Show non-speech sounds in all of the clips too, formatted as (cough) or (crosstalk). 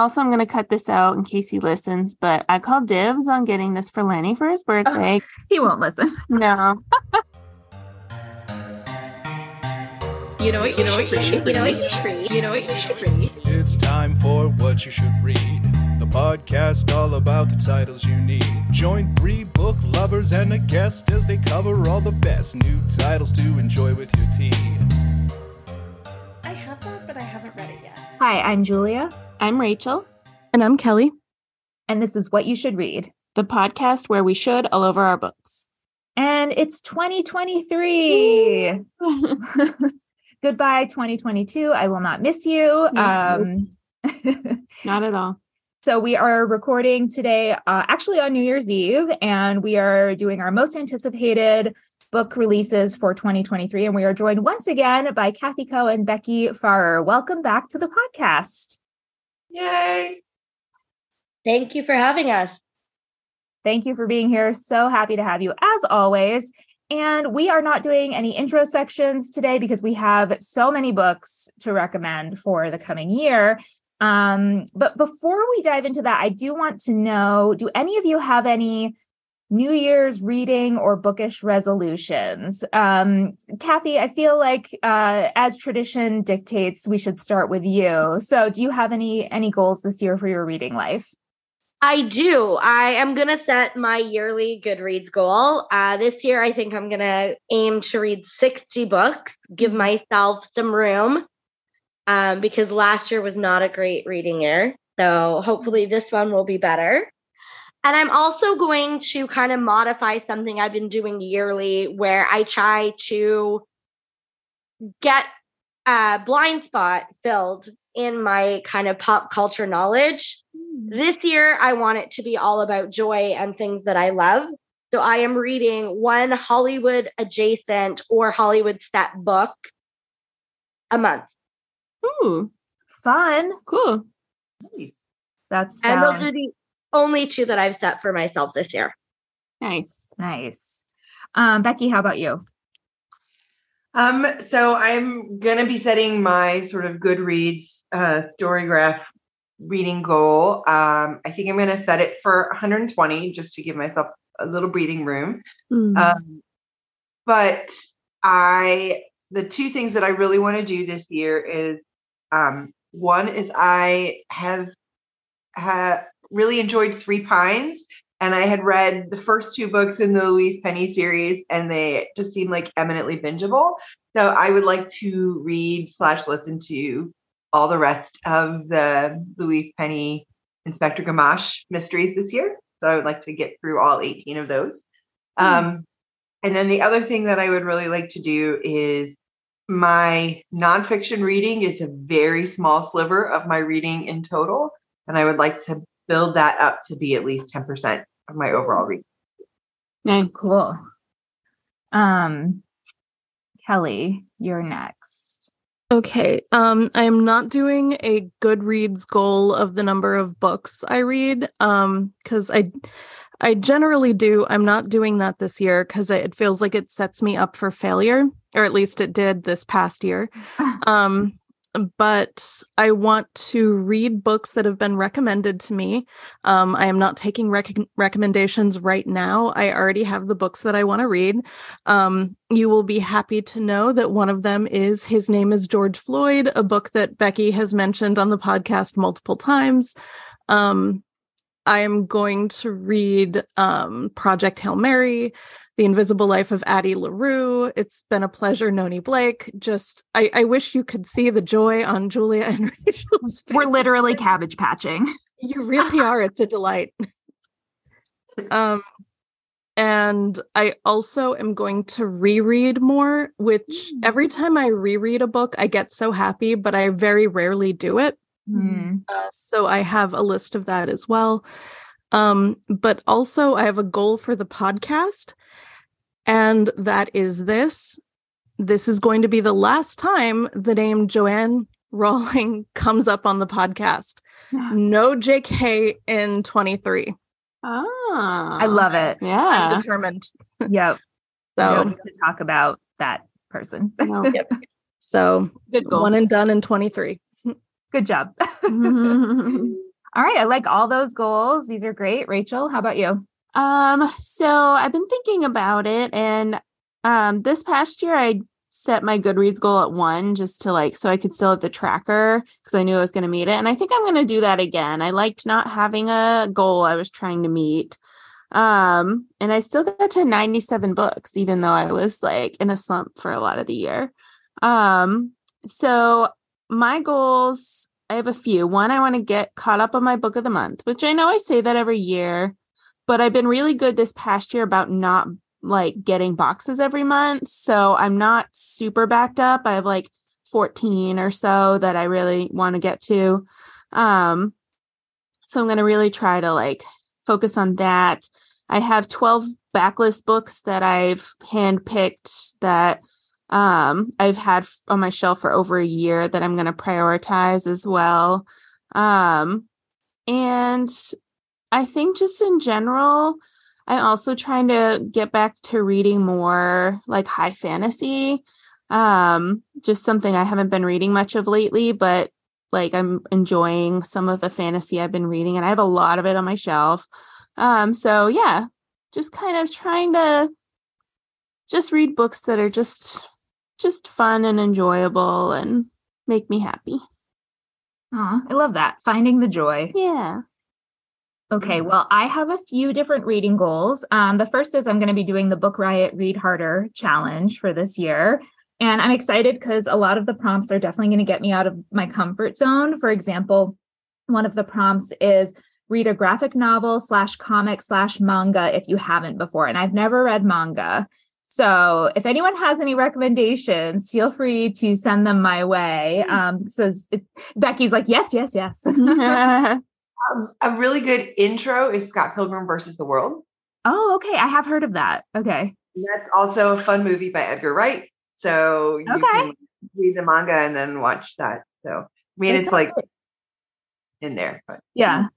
Also, I'm going to cut this out in case he listens, but I called dibs on getting this for Lenny for his birthday. He won't listen. (laughs) no. You know what you, know what you should read. You know what you should read. You know what you should read. It's time for What You Should Read, the podcast all about the titles you need. Join three book lovers and a guest as they cover all the best new titles to enjoy with your tea. I have that, but I haven't read it yet. Hi, I'm Julia, I'm Rachel, And I'm Kelly. and this is What You Should Read. the podcast where we should all over our books. And it's 2023. (laughs) (laughs) Goodbye, 2022. I will not miss you. Um, (laughs) Not at all. so, we are recording today, uh, actually on New Year's Eve, and we are doing our most anticipated book releases for 2023. And we are joined once again by Kathy Coe and Becky Farrer. Welcome back to the podcast. Yay! Thank you for having us. Thank you for being here. So happy to have you as always. And we are not doing any intro sections today because we have so many books to recommend for the coming year. Um, but before we dive into that, I do want to know do any of you have any New Year's reading or bookish resolutions? Um, Kathy, I feel like uh, as tradition dictates, we should start with you. So, do you have any any goals this year for your reading life? I do. I am going to set my yearly Goodreads goal. Uh, this year, I think I'm going to aim to read 60 books, give myself some room um, because last year was not a great reading year. So hopefully, this one will be better. And I'm also going to kind of modify something I've been doing yearly where I try to get a blind spot filled in my kind of pop culture knowledge. Hmm. This year, I want it to be all about joy and things that I love. So I am reading one Hollywood adjacent or Hollywood set book a month. Ooh, Fun. cool. Nice. That's And those are the only two that I've set for myself this year. Nice. Nice. Um, Becky, how about you? Um, so I'm gonna be setting my sort of Goodreads uh, Storygraph reading goal. Um, I think I'm gonna set it for 120 just to give myself a little breathing room. Mm. Um, but I, the two things that I really want to do this year is, um, one is I have ha really enjoyed Three Pines, and I had read the first two books in the Louise Penny series, and they just seemed like eminently bingeable. So I would like to read slash listen to all the rest of the Louise Penny Inspector Gamache mysteries this year. So I would like to get through all 18 of those. Um, and then the other thing that I would really like to do is my nonfiction reading is a very small sliver of my reading in total. And I would like to build that up to be at least 10% of my overall reading. Nice. Cool. Um, Kelly, you're next. Okay. Um, I am not doing a Goodreads goal of the number of books I read. Um, because I I generally do. I'm not doing that this year because it feels like it sets me up for failure, or at least it did this past year. (laughs) Um, but I want to read books that have been recommended to me. Um, I am not taking rec- recommendations right now. I already have the books that I want to read. Um, you will be happy to know that one of them is His Name is George Floyd, a book that Becky has mentioned on the podcast multiple times. Um, I am going to read um, Project Hail Mary, The Invisible Life of Addie LaRue. It's been a pleasure, Noni Blake. Just, I, I wish you could see the joy on Julia and (laughs) Rachel's face. We're literally cabbage patching. You really (laughs) are. It's a delight. um, and I also am going to reread more, which every time I reread a book, I get so happy, but I very rarely do it. Hmm. Uh, so I have a list of that as well. Um, but also, I have a goal for the podcast, and that is this. This is going to be the last time the name Joanne Rowling (laughs) comes up on the podcast. (sighs) No JK in 23. Ah, I love it. Yeah. I'm Yeah. determined. (laughs) Yep. So, to talk about that person. No. (laughs) yep. So Good goal. one and done in 23. Good job. All right. I like all those goals. These are great. Rachel, how about you? Um, so I've been thinking about it and um this past year I set my Goodreads goal at one just to like so I could still have the tracker because I knew I was going to meet it. And I think I'm going to do that again. I liked not having a goal I was trying to meet. Um, and I still got to 97 books, even though I was like in a slump for a lot of the year. Um, so my goals, I have a few. One, I want to get caught up on my book of the month, which I know I say that every year, but I've been really good this past year about not like getting boxes every month. So I'm not super backed up. I have like 14 or so that I really want to get to. Um, so I'm going to really try to like focus on that. I have 12 backlist books that I've handpicked that um, I've had on my shelf for over a year that I'm going to prioritize as well. Um, and I think just in general, I'm also trying to get back to reading more like high fantasy. Um, just something I haven't been reading much of lately, but like I'm enjoying some of the fantasy I've been reading, and I have a lot of it on my shelf. Um, so yeah, just kind of trying to just read books that are just just fun and enjoyable and make me happy. Oh, I love that. Finding the joy. Yeah. Okay, well, I have a few different reading goals. Um, the first is I'm going to be doing the Book Riot Read Harder challenge for this year. And I'm excited because a lot of the prompts are definitely going to get me out of my comfort zone. For example, one of the prompts is read a graphic novel slash comic slash manga if you haven't before. And I've never read manga. So if anyone has any recommendations, feel free to send them my way. Um, says Becky's like, yes, yes, yes. (laughs) (laughs) Um, a really good intro is Scott Pilgrim versus the World. oh, okay. I have heard of that. Okay. And that's also a fun movie by Edgar Wright. So you Okay. can read the manga and then watch that. So I mean, It it's like sounds- in there, but yeah.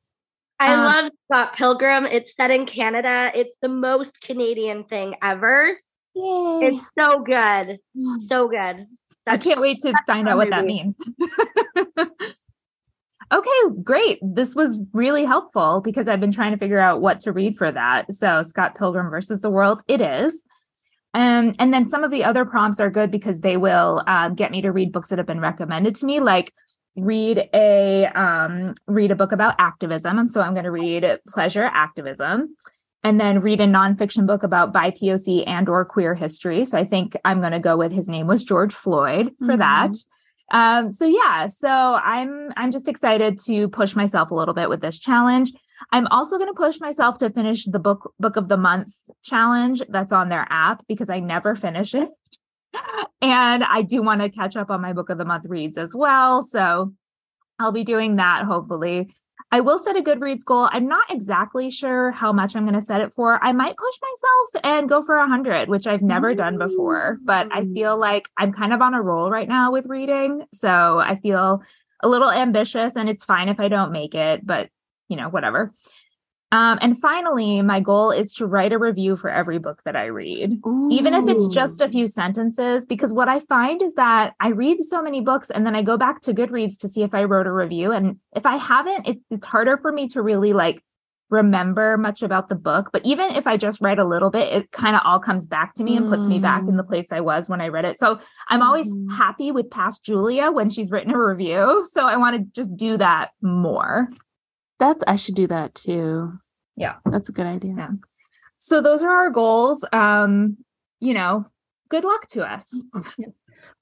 I Uh, love Scott Pilgrim. It's set in Canada. It's the most Canadian thing ever. Yay. It's so good. So good. I can't wait to find out what that means. (laughs) okay, great. This was really helpful because I've been trying to figure out what to read for that. So, Scott Pilgrim versus the World, it is. Um, and then some of the other prompts are good because they will uh, get me to read books that have been recommended to me, like read a um, read a book about activism. So I'm going to read Pleasure Activism, and then read a nonfiction book about BIPOC and or queer history. So I think I'm going to go with his name was George Floyd for Mhm. that. Um, so yeah, so I'm I'm just excited to push myself a little bit with this challenge. I'm also going to push myself to finish the book book of the month challenge that's on their app because I never finish it. (laughs) and I do want to catch up on my book of the month reads as well. So I'll be doing that hopefully. I will set a Goodreads goal. I'm not exactly sure how much I'm going to set it for. I might push myself and go for a 100, which I've never done before, but I mm. feel like I'm kind of on a roll right now with reading. So I feel a little ambitious and it's fine if I don't make it, but you know, whatever. Um, and finally, my goal is to write a review for every book that I read even if it's just a few sentences because what i find is that i read so many books and then i go back to goodreads to see if i wrote a review. And if i haven't it, it's harder for me to really like remember much about the book. But even if i just write a little bit it kind of all comes back to me and puts me back in the place i was when i read it. So i'm always Mhm. happy with past julia when she's written a review. (laughs) So i want to just do that more. That's I should do that too. Yeah. That's a good idea. Yeah. so those are our goals um you know good luck to us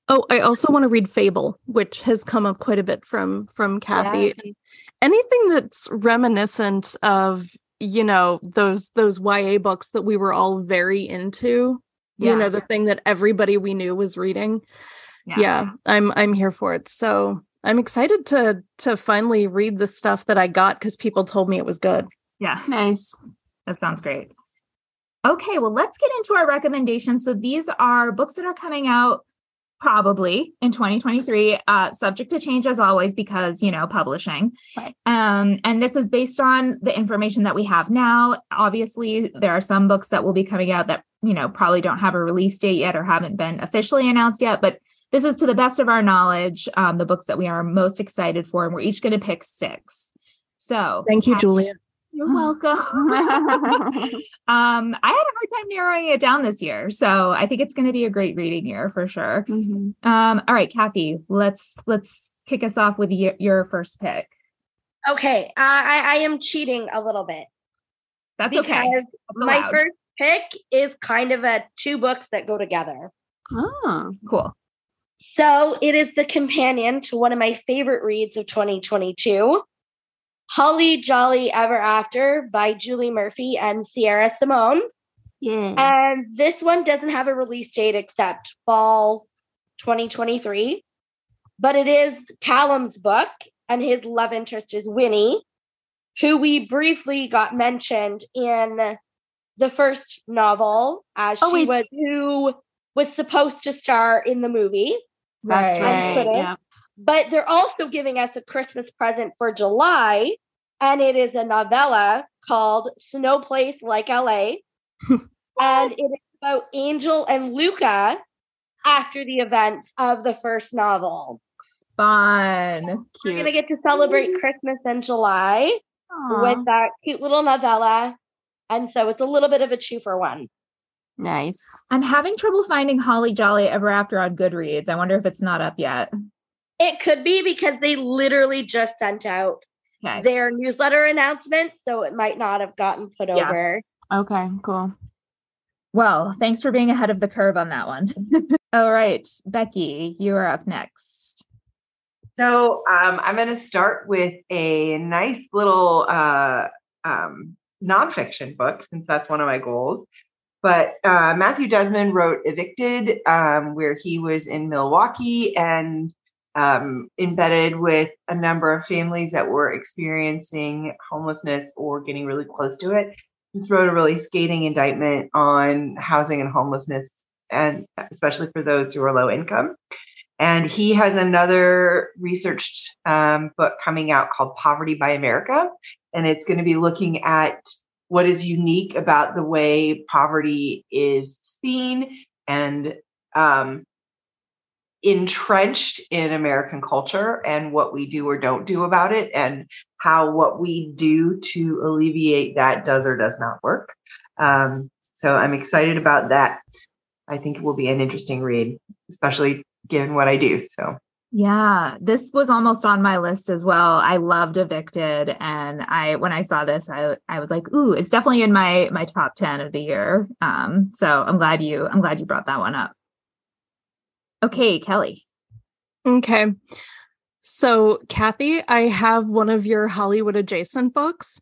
Oh, I also want to read Fable, which has come up quite a bit from from Kathy. And anything that's reminiscent of, you know, those those YA books that we were all very into. Yeah. You know, the thing that everybody we knew was reading. Yeah. Yeah. I'm I'm here for it. So I'm excited to to finally read the stuff that I got because people told me it was good. Yeah Nice. That sounds great. Okay, well, let's get into our recommendations. So these are books that are coming out probably in 2023, uh, subject to change as always because you know publishing. Right. Um, and this is based on the information that we have now. Obviously, there are some books that will be coming out that you know probably don't have a release date yet or haven't been officially announced yet, but this is to the best of our knowledge um, the books that we are most excited for, and we're each going to pick six. So Thank you, Julia. You're welcome. (laughs) um, I had a hard time narrowing it down this year, so I think it's going to be a great reading year for sure. Mhm. Um, all right, Kathy, let's let's kick us off with your, your first pick. Okay, uh, I, I am cheating a little bit That's okay. That's my first pick is kind of a two books that go together. Oh, cool. So it is the companion to one of my favorite reads of 2022, Holly Jolly Ever After by Julie Murphy and Sierra Simone. yeah. And this one doesn't have a release date except fall 2023, but it is Callum's book, and his love interest is Winnie, who we briefly got mentioned in the first novel as Oh, she was who was supposed to star in the movie. That's Right. right. Yeah. But they're also giving us a Christmas present for July, and it is a novella called Snow Place Like LA. (laughs) and it is about Angel and Luca after the events of the first novel. Fun. We're going to get to celebrate Christmas in July Aw, with that cute little novella. And so it's a little bit of a two for one. nice. I'm having trouble finding Holly Jolly Ever After on Goodreads. I wonder if it's not up yet. It could be because they literally just sent out Okay. their newsletter announcement, so it might not have gotten put Yeah. over. Okay, cool. Well, thanks for being ahead of the curve on that one. (laughs) All right, Becky, you are up next. So um, I'm going to start with a nice little uh, um, nonfiction book, since that's one of my goals. But uh, Matthew Desmond wrote Evicted, um, where he was in Milwaukee and um, embedded with a number of families that were experiencing homelessness or getting really close to it. Just wrote a really scathing indictment on housing and homelessness, and especially for those who are low income. And he has another researched um, book coming out called Poverty by America. And it's going to be looking at what is unique about the way poverty is seen and um, entrenched in American culture and what we do or don't do about it, and how what we do to alleviate that does or does not work. Um, so I'm excited about that. I think it will be an interesting read, especially given what I do. So Yeah, this was almost on my list as well. I loved Evicted, and I when I saw this, I I was like, "Ooh, it's definitely in my my top ten of the year." Um, so I'm glad you I'm glad you brought that one up. Okay, Kelly. Okay. So, Kathy, I have one of your Hollywood adjacent books.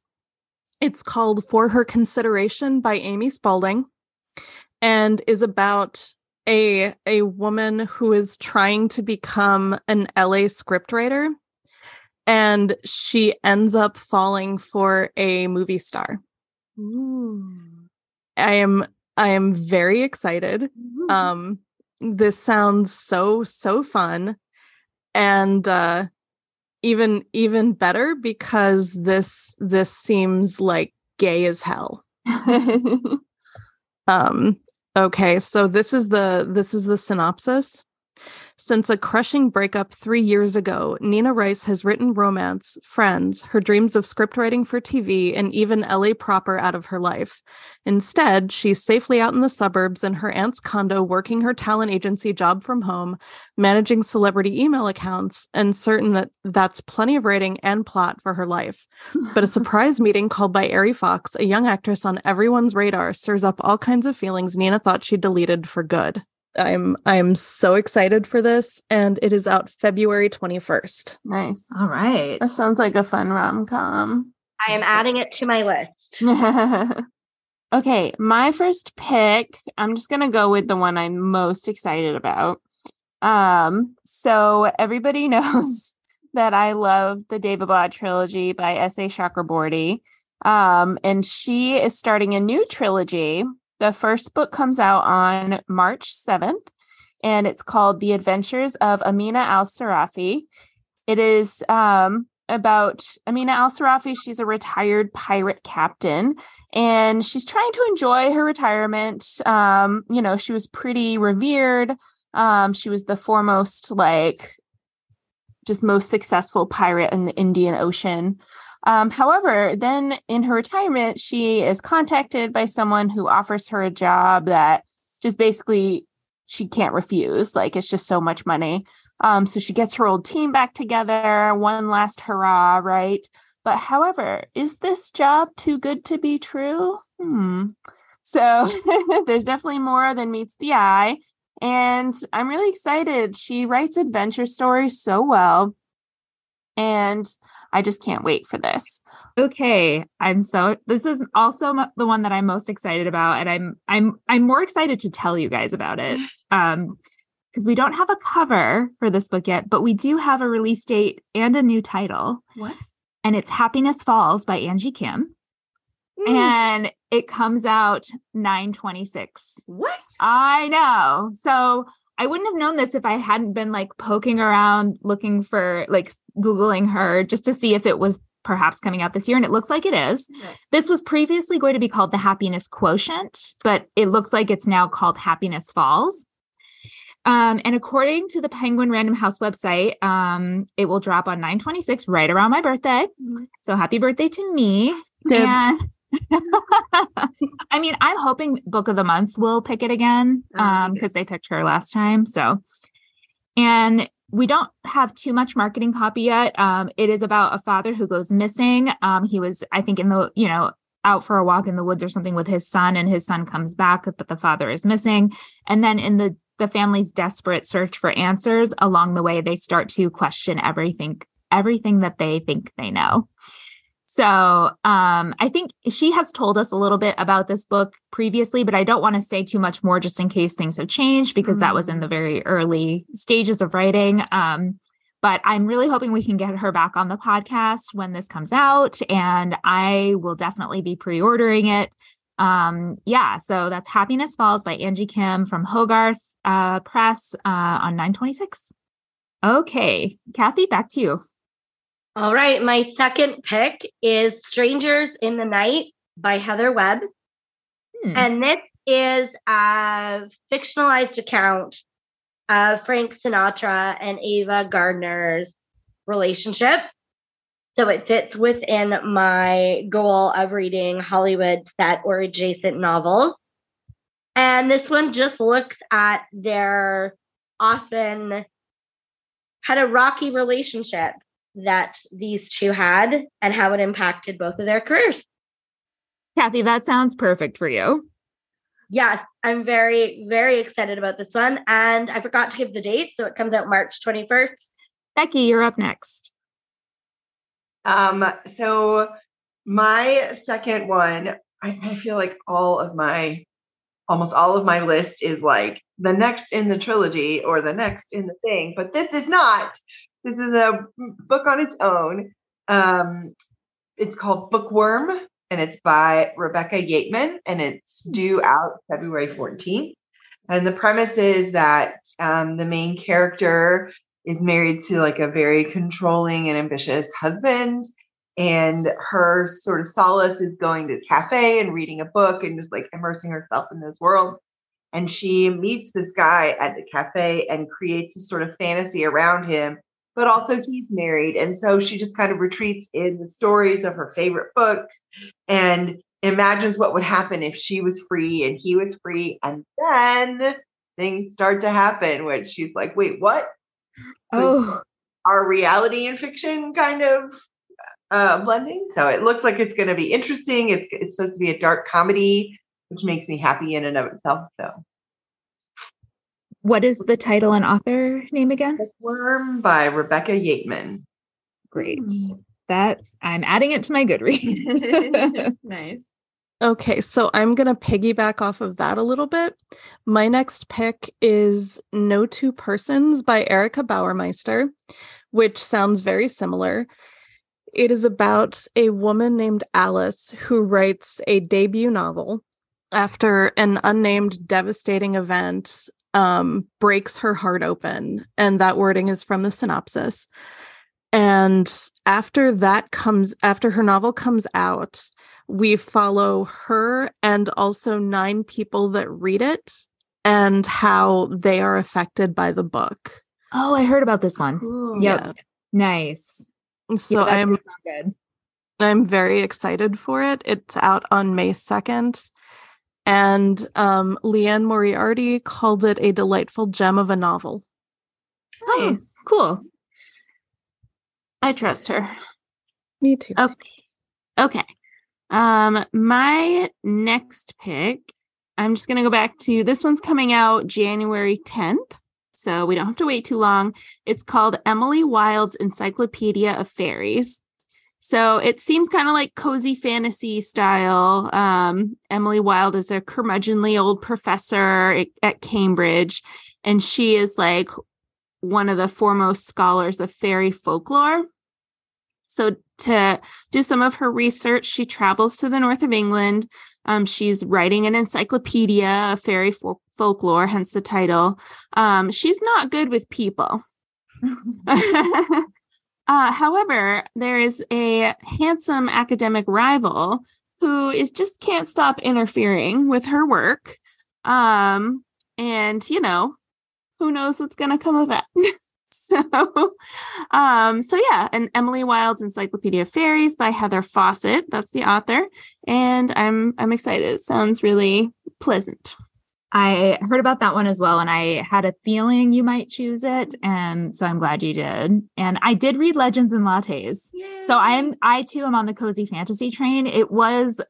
It's called For Her Consideration by Amy Spalding and is about a a woman who is trying to become an LA scriptwriter and she ends up falling for a movie star. I am I am very excited. Um this sounds so so fun and uh even even better because this this seems like gay as hell. (laughs) Um okay, so this is the this is the synopsis. Since a crushing breakup 3 years ago, Nina Rice has written romance, friends, her dreams of scriptwriting for TV and even LA proper out of her life. Instead, she's safely out in the suburbs in her aunt's condo working her talent agency job from home, managing celebrity email accounts and certain that that's plenty of writing and plot for her life. But a (laughs) surprise meeting called by Ari Fox, a young actress on everyone's radar, stirs up all kinds of feelings Nina thought she deleted for good. I'm I'm so excited for this and it is out February 21st. nice. All right. That sounds like a fun rom com. I am adding it to my list. (laughs) okay, my first pick, I'm just going to go with the one I'm most excited about. Um, so everybody (laughs) knows that I love the Daevabad trilogy by S.A. Chakraborty. Um, and she is starting a new trilogy. The first book comes out on March 7th, and it's called The Adventures of Amina Al Sirafi. It is um, about Amina Al Sirafi. She's a retired pirate captain and she's trying to enjoy her retirement. Um, you know, she was pretty revered. Um, she was the foremost, like, just most successful pirate in the Indian Ocean. Um, however, then in her retirement, she is contacted by someone who offers her a job that just basically she can't refuse. Like it's just so much money. Um, so she gets her old team back together, one last hurrah, right? But however, is this job too good to be true? Hmm. So (laughs) there's definitely more than meets the eye. And I'm really excited. She writes adventure stories so well. And I just can't wait for this. Okay, I'm so this is also the one that I'm most excited about and I'm I'm I'm more excited to tell you guys about it. (laughs) Um because we don't have a cover for this book yet, but we do have a release date and a new title. What? And it's Happiness Falls by Angie Kim. And it comes out 926. what? I know. So I wouldn't have known this if I hadn't been like poking around looking for like Googling her just to see if it was perhaps coming out this year. And it looks like it is. Right. This was previously going to be called the Happiness Quotient, but it looks like it's now called Happiness Falls. Um, and according to the Penguin Random House website, um, it will drop on 926 right around my birthday. Mhm. So happy birthday to me. Dibs. And- (laughs) I mean, I'm hoping Book of the Month will pick it again Oh, um because they picked her last time. So, and we don't have too much marketing copy yet. Um, it is about a father who goes missing. Um, he was, I think, in the you know out for a walk in the woods or something with his son, and his son comes back, but the father is missing. And then in the the family's desperate search for answers along the way, they start to question everything everything that they think they know. So um, I think she has told us a little bit about this book previously, but I don't want to say too much more just in case things have changed because that was in the very early stages of writing. Um, but I'm really hoping we can get her back on the podcast when this comes out, and I will definitely be pre ordering it. Um, yeah, so that's Happiness Falls by Angie Kim from Hogarth uh, Press uh, on 926. Okay, Kathy, back to you. All right, my second pick is Strangers in the Night by Heather Webb. Hmm. And this is a fictionalized account of Frank Sinatra and Ava Gardner's relationship. So it fits within my goal of reading Hollywood set or adjacent novel. And this one just looks at their often kind of rocky relationship that these two had and how it impacted both of their careers. Kathy, that sounds perfect for you. Yes, I'm very, very excited about this one. And I forgot to give the date. So it comes out March 21st. Becky, you're up next. Um, so my second one, I, I feel like all of my almost all of my list is like the next in the trilogy or the next in the thing, but this is not. This is a book on its own. Um, it's called Bookworm and it's by Rebecca Yeatman and it's due out February 14th. And the premise is that um, the main character is married to like a very controlling and ambitious husband. And her sort of solace is going to a cafe and reading a book and just like immersing herself in this world. And she meets this guy at the cafe and creates a sort of fantasy around him, but also he's married. And so she just kind of retreats in the stories of her favorite books and imagines what would happen if she was free and he was free. And then things start to happen, which she's like, wait, what? Oh, Are reality and fiction kind of uh, blending? So it looks like it's going to be interesting. It's it's supposed to be a dark comedy, which makes me happy in and of itself. So what is the title and author name again? Worm by Rebecca Yeatman. Great. Hmm. That's I'm adding it to my Goodreads. (laughs) nice. Okay, so I'm going to piggyback off of that a little bit. My next pick is No Two Persons by Erica Bauermeister, which sounds very similar. It is about a woman named Alice who writes a debut novel after an unnamed devastating event um, breaks her heart open. And that wording is from the synopsis. And after that comes, after her novel comes out, we follow her and also nine people that read it and how they are affected by the book. oh, I heard about this one. Yep. Yeah. Nice. So Yeah, I'm good. I'm very excited for it. It's out on May 2nd. And um, Liane Moriarty called it a delightful gem of a novel. Nice. Cool. I trust her. Me too. Okay. Okay. Um, my next pick, I'm just gonna go back to this one's coming out January 10th. So we don't have to wait too long. It's called Emily Wilde's Encyclopedia of Fairies. So it seems kind of like cozy fantasy style. Um, Emily Wilde is a curmudgeonly old professor at, Cambridge, and she is like one of the foremost scholars of fairy folklore. So, to do some of her research, she travels to the north of England. Um, she's writing an encyclopedia of fairy fol- folklore, hence the title. Um, she's not good with people. (laughs) (laughs) uh, however, there is a handsome academic rival who is just can't stop interfering with her work. Um, and you know, who knows what's going to come of that. (laughs) so, um, so yeah, and Emily Wilde's Encyclopedia of Fairies by Heather Fawcett. That's the author, and I'm I'm excited. It sounds really pleasant. I heard about that one as well, and I had a feeling you might choose it, mm-hmm. and so I'm glad you did. And I did read Legends and Lattes, so I'm I too am on the cozy fantasy train. It was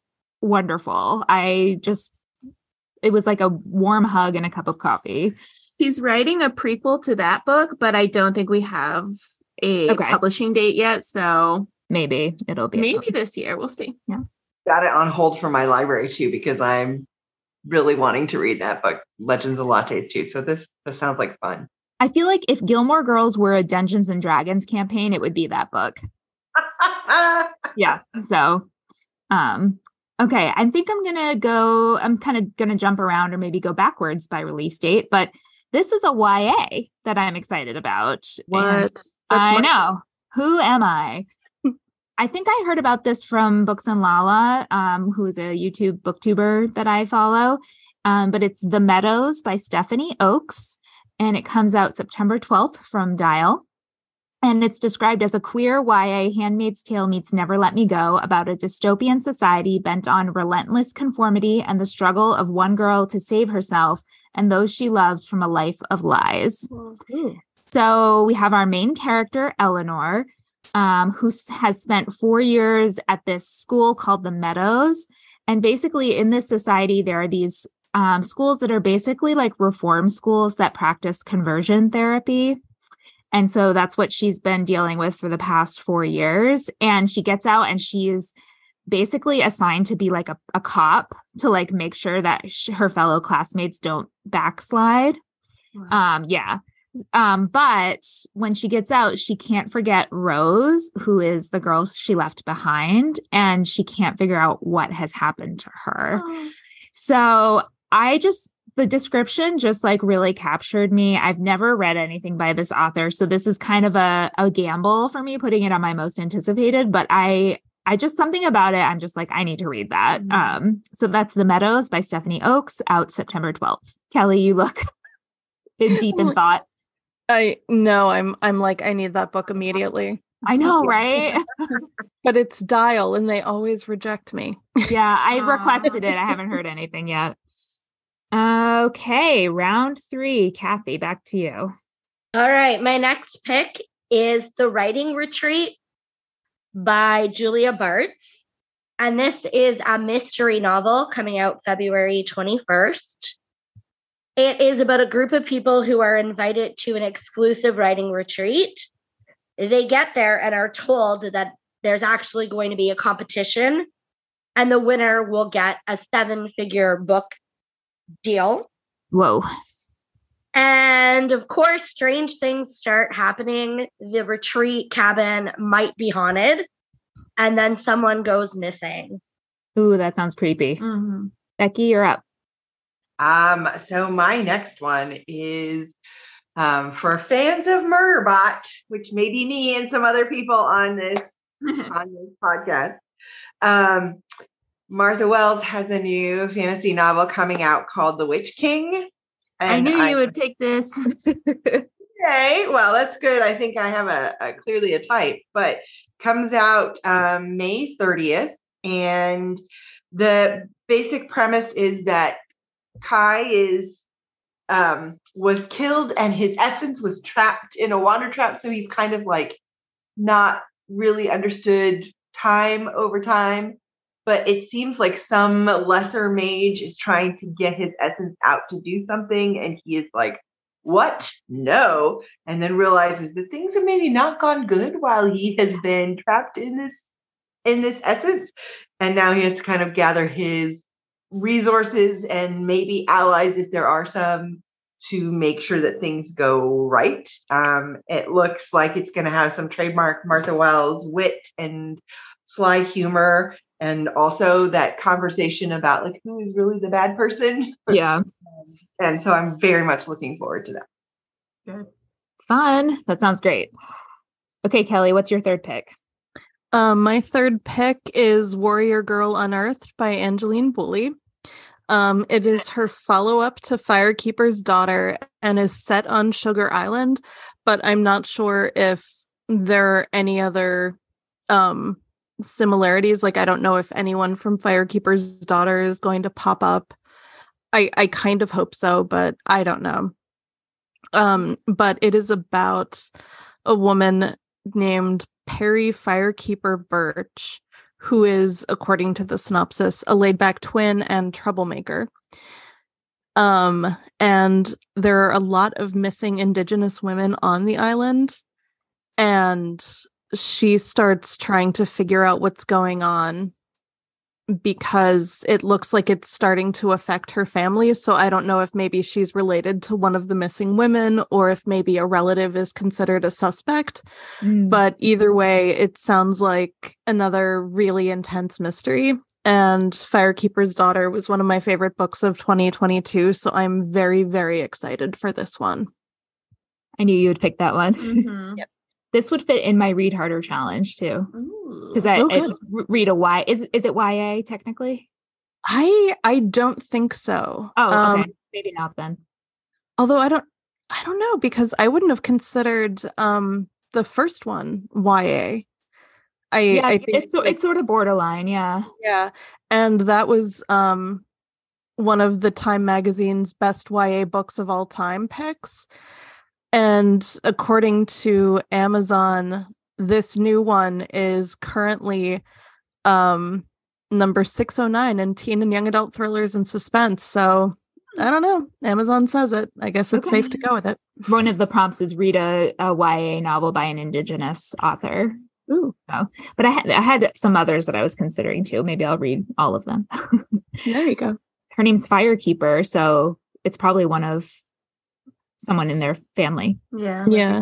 wonderful. I just it was like a warm hug and a cup of coffee. He's writing a prequel to that book, but I don't think we have a Okay. publishing date yet. So Maybe it'll be maybe this year. We'll see. Yeah, got it on hold for my library too because I'm really wanting to read that book, Legends of Lattes too. So this this sounds like fun. I feel like if Gilmore Girls were a Dungeons and Dragons campaign, it would be that book. (laughs) yeah so um okay i think i'm gonna go i'm kind of gonna jump around or maybe go backwards by release date but this is a ya that i'm excited about What? I know who am i i think i heard about this from books and lala um, who is a youtube booktuber that i follow. Um, but it's the meadows by stephanie oakes and it comes out september 12th from dial. And it's described as a queer YA Handmaid's Tale meets Never Let Me Go about a dystopian society bent on relentless conformity and the struggle of one girl to save herself and those she loves from a life of lies. So we have our main character, Eleanor, um, who has spent four years at this school called the Meadows. And basically, in this society, there are these um, schools that are basically like reform schools that practice conversion therapy. And so that's what she's been dealing with for the past four years. And she gets out and she's basically assigned to be like a, a cop to like make sure that her fellow classmates don't backslide. Um, yeah. Um, but when she gets out, she can't forget Rose, who is the girl she left behind, and she can't figure out what has happened to her. So I just the description just like really captured me. I've never read anything by this author, so this is kind of a, a gamble for me putting it on my most anticipated, but I I just something about it. I'm just like, I need to read that. Mhm. Um, so that's The Meadows by Stephanie Oakes out September 12th. Kelly, you look (laughs) in deep in thought. I no, I'm I'm like I need that book immediately. I know, right? (laughs) But it's Dial and they always reject me. yeah, I (laughs) requested it. I haven't heard anything yet. Okay, round three. Kathy, back to you. All right, my next pick is The Writing Retreat by Julia Bartz. And this is a mystery novel coming out February 21st. It is about a group of people who are invited to an exclusive writing retreat. They get there and are told that there's actually going to be a competition, and the winner will get a seven figure book deal. Whoa. And of course, strange things start happening. The retreat cabin might be haunted, and then someone goes missing. Ooh, that sounds creepy. Mhm. Becky, you're up. Um, so my next one is um, for fans of Murderbot, which may be me and some other people on this (laughs) on this podcast. Um, Martha Wells has a new fantasy novel coming out called The Witch King. I knew I- you would pick this. (laughs) Okay, well, that's good. I think I have a, a clearly a type, but comes out um, May 30th. And the basic premise is that Kai is um, was killed and his essence was trapped in a water trap. So he's kind of like not really understood time over time. But it seems like some lesser mage is trying to get his essence out to do something. And he is like, what? No. And then realizes that things have maybe not gone good while he has been trapped in this in this essence. And now he has to kind of gather his resources and maybe allies if there are some to make sure that things go right. Um, it looks like it's going to have some trademark Martha Wells wit and sly humor, and also that conversation about like who is really the bad person. Yeah. (laughs) and so I'm very much looking forward to that. Good. Fun. That sounds great. Okay, Kelly, what's your third pick? Um, my third pick is Warrior Girl Unearthed by Angeline Boulley. Um, it is her follow up to Firekeeper's Daughter and is set on Sugar Island, but I'm not sure if there are any other um, similarities. Like, I don't know if anyone from Firekeeper's Daughter is going to pop up. I, I kind of hope so, but I don't know. Um, but it is about a woman named Perry Firekeeper Birch who is, according to the synopsis, a laid back twin and troublemaker. Um, and there are a lot of missing Indigenous women on the island. And she starts trying to figure out what's going on because it looks like it's starting to affect her family. So I don't know if maybe she's related to one of the missing women or if maybe a relative is considered a suspect. Mm. But either way, it sounds like another really intense mystery. And Firekeeper's Daughter was one of my favorite books of 2022. So I'm very, very excited for this one. I knew you would pick that one. Mm-hmm. (laughs) yep. This would fit in my read harder challenge too. Because I oh, read a Y. Is is it YA technically? I I don't think so. Oh, okay. Um, Maybe not then. Although I don't I don't know because I wouldn't have considered um the first one YA. I yeah, I think it's it's sort of borderline, yeah. Yeah. And that was um one of the Time magazine's best YA books of all time picks. And according to Amazon, this new one is currently um number 609 in teen and young adult thrillers and suspense. So I don't know. Amazon says it. I guess it's okay. safe to go with it. One of the prompts is read a, a YA novel by an indigenous author. Ooh. So, but I had I had some others that I was considering too. Maybe I'll read all of them. (laughs) there you go. Her name's Firekeeper, so it's probably one of someone in their family. Yeah. Yeah.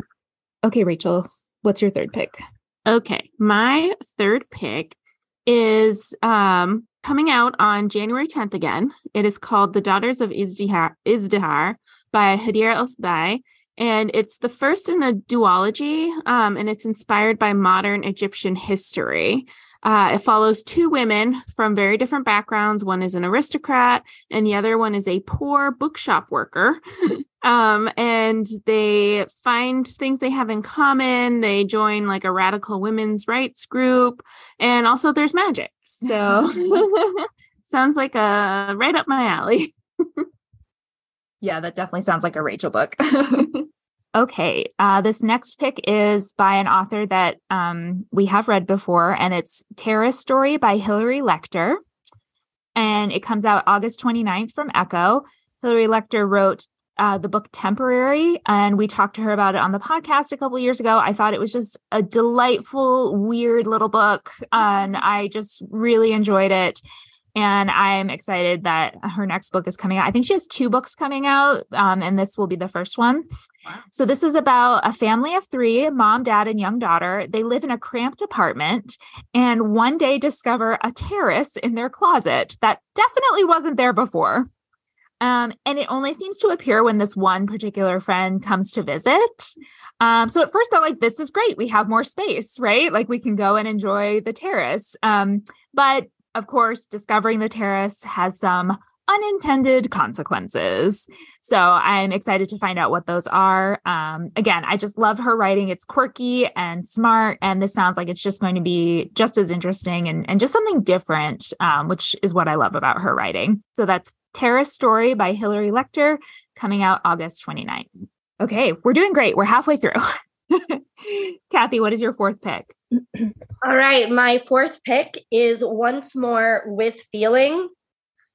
Okay, Rachel, what's your third pick? Okay, my third pick is um coming out on January 10th again. It is called The Daughters of Izdihar, Izdihar by Hadir El And it's the first in a duology, um, and it's inspired by modern Egyptian history. Uh, it follows two women from very different backgrounds. One is an aristocrat, and the other one is a poor bookshop worker. (laughs) um, and they find things they have in common. They join like a radical women's rights group, and also there's magic. So (laughs) (laughs) sounds like a right up my alley. yeah, that definitely sounds like a Rachel book. (laughs) Okay, uh, this next pick is by an author that um, we have read before, and it's Terrace Story by Hilary Leichter. And it comes out August 29th from Echo. Hilary Leichter wrote uh, the book Temporary, and we talked to her about it on the podcast a couple years ago. I thought it was just a delightful, weird little book, and I just really enjoyed it. And I'm excited that her next book is coming out. I think she has two books coming out, um, and this will be the first one. So, this is about a family of three mom, dad, and young daughter. They live in a cramped apartment and one day discover a terrace in their closet that definitely wasn't there before. Um, and it only seems to appear when this one particular friend comes to visit. Um, so at first they're like, this is great. We have more space, right? Like we can go and enjoy the terrace. Um, but of course, discovering the terrace has some unintended consequences. So I'm excited to find out what those are. Um, again, I just love her writing. It's quirky and smart. And this sounds like it's just going to be just as interesting and, and just something different, um, which is what I love about her writing. So that's Terrace Story by Hilary Leichter coming out August 29th. Okay, we're doing great. We're halfway through. (laughs) Kathy, what is your fourth pick? (clears throat) All right, my fourth pick is Once More with Feeling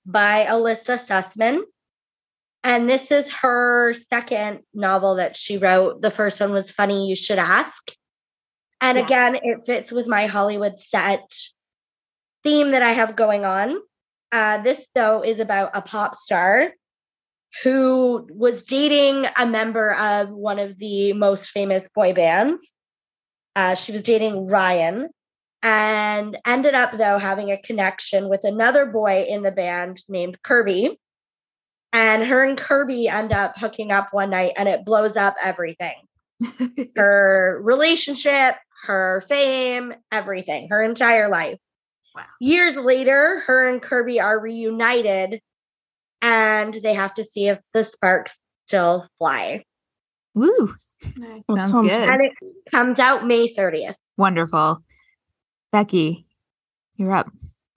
by Elissa Sussman. And this is her second novel that she wrote. The first one was Funny You Should Ask. And Yeah. again, it fits with my Hollywood set theme that I have going on. Uh, this, though, is about a pop star who was dating a member of one of the most famous boy bands. Uh, she was dating Ryan and ended up, though, having a connection with another boy in the band named Kirby. And her and Kirby end up hooking up one night and it blows up everything (laughs) her relationship, her fame, everything, her entire life. Wow. Years later, her and Kirby are reunited and they have to see if the sparks still fly. Woo. Nice. Sounds, sounds good. And it comes out May 30th. Wonderful. Becky, you're up.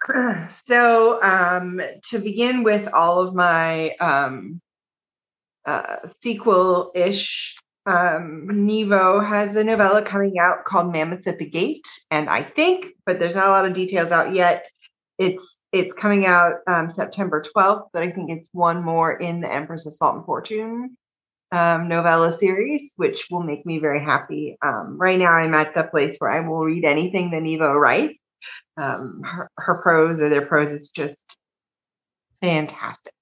(clears throat) So, um, to begin with, all of my um, uh, sequel ish, um, Nghi Vo has a novella coming out called Mammoth at the Gate. And I think, but there's not a lot of details out yet. It's it's coming out um, September 12th, but I think it's one more in the Empress of Salt and Fortune um, novella series, which will make me very happy. Um, right now, I'm at the place where I will read anything that Nghi Vo writes um, her, her prose or their prose is just fantastic.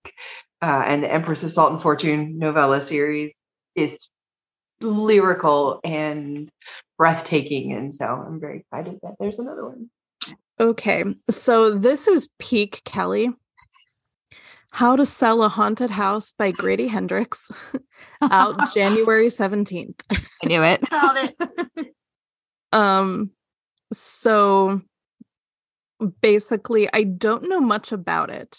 Uh, and the Empress of Salt and Fortune novella series is lyrical and breathtaking. And so I'm very excited that there's another one. Okay, so this is Peak Kelly. How to Sell a Haunted House by Grady Hendrix, (laughs) out (laughs) January 17th. I knew it. It. (laughs) Um, so basically, I don't know much about it,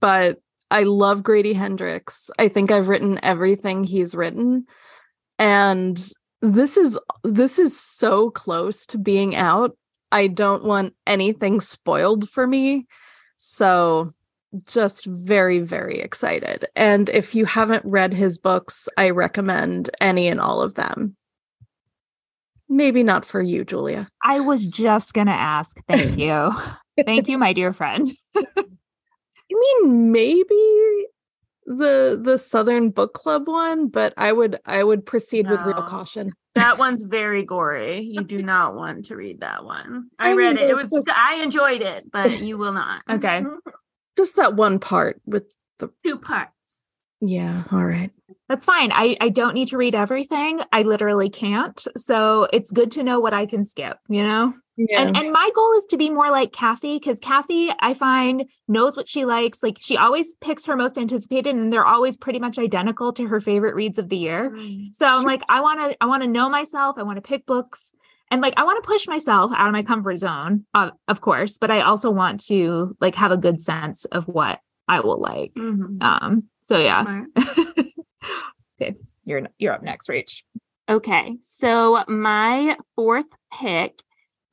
but I love Grady Hendrix. I think I've written everything he's written. And this is this is so close to being out. I don't want anything spoiled for me. So just very, very excited. And if you haven't read his books, I recommend any and all of them. Maybe not for you, Julia. I was just going to ask. Thank you. (laughs) Thank you, my dear friend. (laughs) I mean, maybe the the Southern Book Club one, but I would I would proceed with real caution. That (laughs) one's very gory. You do not want to read that one. I, I mean, read it. It was just- I enjoyed it, but you will not. Okay. Just that one part with the Two parts. yeah, all right. That's fine. I, I don't need to read everything. I literally can't. So it's good to know what I can skip, you know? Yeah. And and my goal is to be more like Kathy because Kathy, I find, knows what she likes. Like she always picks her most anticipated, and they're always pretty much identical to her favorite reads of the year. So I'm like, I want to, I want to know myself. I want to pick books, and like, I want to push myself out of my comfort zone, uh, of course. But I also want to like have a good sense of what I will like. Mhm. Um. So yeah, (laughs) okay, you're you're up next, Rach. Okay, so my fourth pick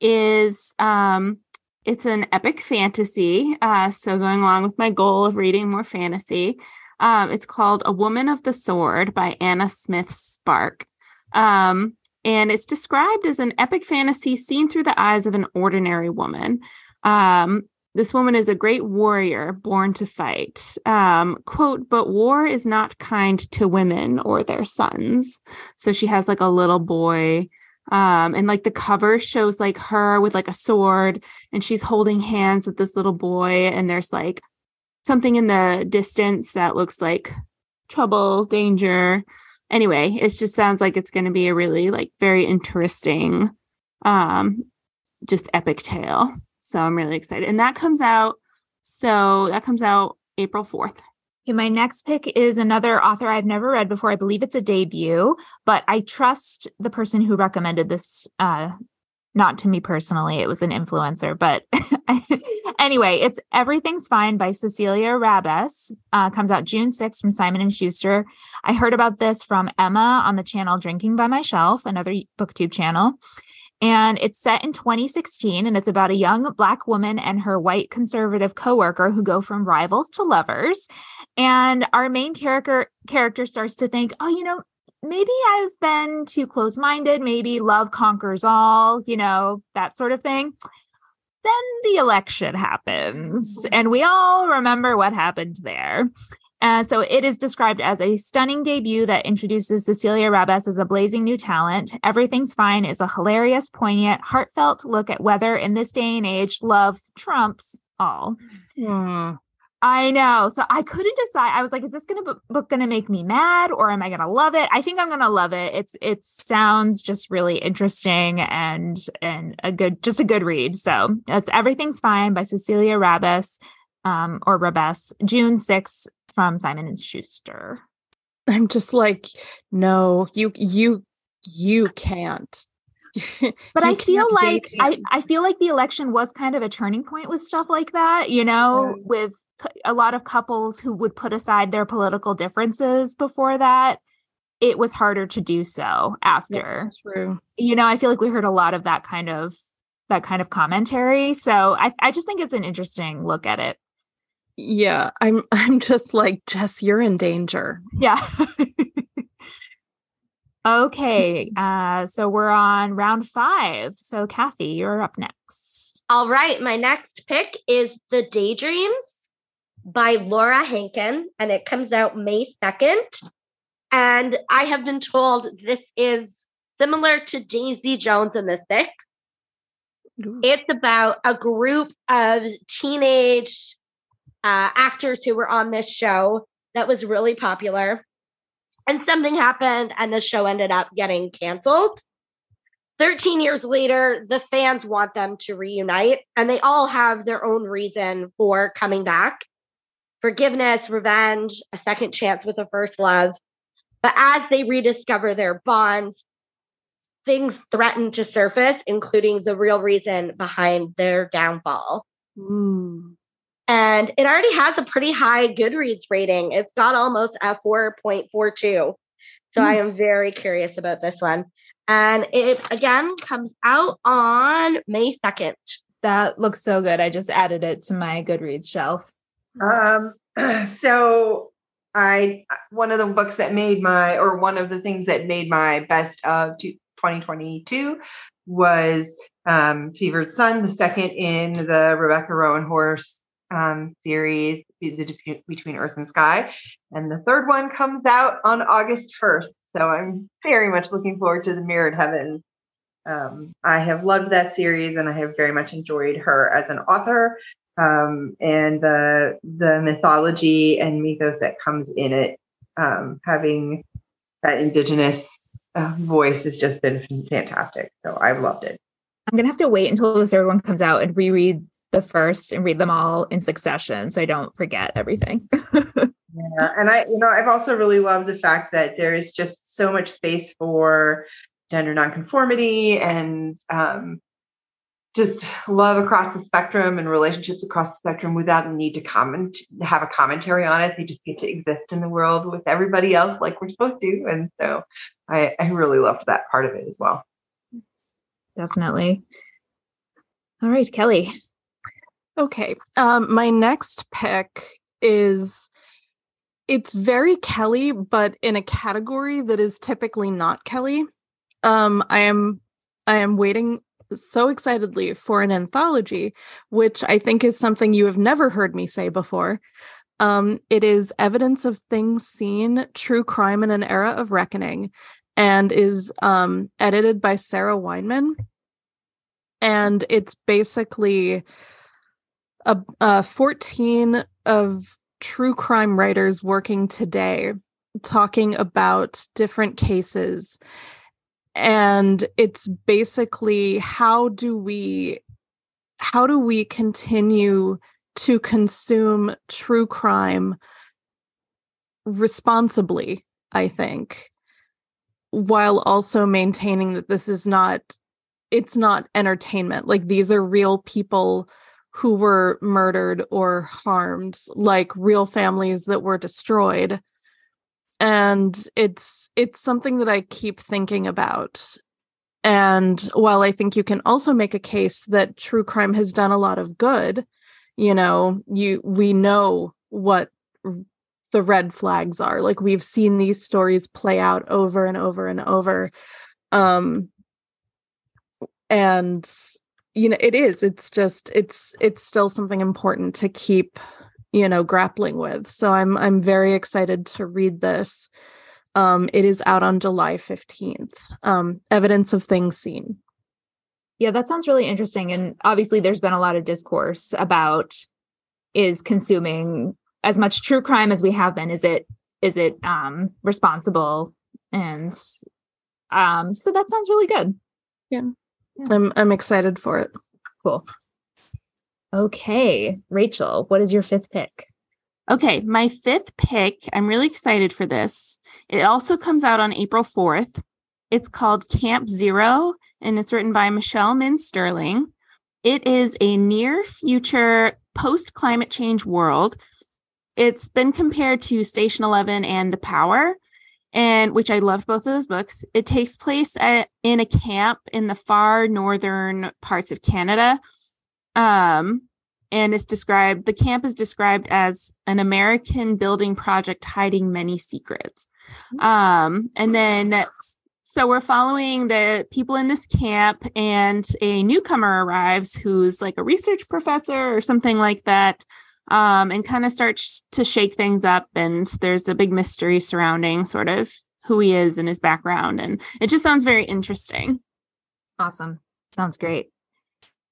is um it's an epic fantasy. Uh so going along with my goal of reading more fantasy. Um it's called A Woman of the Sword by Anna Smith Spark. Um and it's described as an epic fantasy seen through the eyes of an ordinary woman. Um this woman is a great warrior born to fight. Um, quote, but war is not kind to women or their sons. So she has like a little boy. Um, and like the cover shows like her with like a sword and she's holding hands with this little boy. And there's like something in the distance that looks like trouble, danger. Anyway, it just sounds like it's going to be a really like very interesting, um, just epic tale. So I'm really excited. And that comes out. So that comes out April 4th. Okay, my next pick is another author I've never read before. I believe it's a debut, but I trust the person who recommended this. Uh, not to me personally, it was an influencer, but (laughs) anyway, it's Everything's Fine by Cecilia Rabess. Uh, comes out June 6th from Simon and Schuster. I heard about this from Emma on the channel Drinking by My Shelf, another booktube channel. And it's set in 2016 and it's about a young black woman and her white conservative coworker who go from rivals to lovers. And our main character character starts to think, "Oh, you know, maybe I've been too close-minded, maybe love conquers all, you know, that sort of thing." Then the election happens, and we all remember what happened there. Uh, so it is described as a stunning debut that introduces Cecilia Rabess as a blazing new talent. Everything's Fine is a hilarious, poignant, heartfelt look at whether in this day and age love trumps all. I know. So I couldn't decide. I was like, is this gonna book gonna make me mad or am I gonna love it? I think I'm gonna love it. It's it sounds just really interesting and and a good just a good read. So that's Everything's Fine by Cecilia Rabess um, or Rabes, June 6th from Simon and Schuster. I'm just like, no, you you you can't. But I feel like I, I feel like the election was kind of a turning point with stuff like that, you know, Yeah. with a lot of couples who would put aside their political differences before that. It was harder to do so after. That's true. You know, I feel like we heard a lot of that kind of that kind of commentary. So I I just think it's an interesting look at it. Yeah, I'm (laughs) I'm just like, Jess, you're in danger. Yeah. (laughs) okay. Uh, so we're on round five. So Kathy, you're up next. All right, my next pick is The Daydreams by Laura Hankin, and it comes out May 2nd. And I have been told this is similar to Daisy Jones and the Six. Ooh. It's about a group of teenage uh, actors who were on this show that was really popular. And something happened, and the show ended up getting canceled. 13 years later, the fans want them to reunite, and they all have their own reason for coming back forgiveness, revenge, a second chance with a first love. But as they rediscover their bonds, things threaten to surface, including the real reason behind their downfall. Ooh. And it already has a pretty high Goodreads rating. It's got almost a 4.42. So I am very curious about this one. And it again comes out on May 2nd. That looks so good. I just added it to my Goodreads shelf. Um, (clears throat) so I one of the books that made my or one of the things that made my best of 2022 was um Fevered Sun, the second in the Rebecca Roanhorse um series, the Between Earth and Sky. And the third one comes out on August 1st. So I'm very much looking forward to the Mirrored Heaven. Um, I have loved that series and I have very much enjoyed her as an author um, and the the mythology and mythos that comes in it. Um, having that indigenous uh, voice has just been fantastic. So I've loved it. I'm gonna have to wait until the third one comes out and reread the first and read them all in succession so I don't forget everything. (laughs) Yeah, and I, you know, I've also really loved the fact that there is just so much space for gender nonconformity and um, just love across the spectrum and relationships across the spectrum without the need to comment, have a commentary on it. They just get to exist in the world with everybody else like we're supposed to, and so I, I really loved that part of it as well. Definitely. All right, Kelly. Okay. Um, my next pick is it's very Kelly, but in a category that is typically not Kelly. Um, I am I am waiting so excitedly for an anthology, which I think is something you have never heard me say before. Um, it is evidence of things seen, true crime in an era of reckoning, and is um, edited by Sarah Weinman. And it's basically a, a 14 of true crime writers working today talking about different cases. And it's basically how do we how do we continue to consume true crime responsibly i think while also maintaining that this is not it's not entertainment. Like these are real people who were murdered or harmed, like real families that were destroyed. And it's it's something that I keep thinking about. And while I think you can also make a case that true crime has done a lot of good, you know, you we know what the red flags are. Like we've seen these stories play out over and over and over. Um and you know it is it's just it's it's still something important to keep you know grappling with. So i'm i'm very excited to read this. Um it is out on july 15th um evidence of things seen. Yeah that sounds really interesting and obviously there's been a lot of discourse about is consuming as much true crime as we have been? Is it is it um responsible? And um so that sounds really good. Yeah i'm i'm excited for it Cool. Okay, Rachel, what is your fifth pick? Okay, my fifth pick, I'm really excited for this. It also comes out on April 4th. It's called Camp Zero and it's written by Michelle Min Sterling. It is a near future post climate change world. It's been compared to Station 11 and The Power, and which I loved both of those books. It takes place at, in a camp in the far northern parts of Canada. Um, and it's described, the camp is described as an American building project hiding many secrets. Um, and then, so we're following the people in this camp, and a newcomer arrives who's like a research professor or something like that um, and kind of starts to shake things up. And there's a big mystery surrounding sort of who he is and his background. And it just sounds very interesting. Awesome. Sounds great.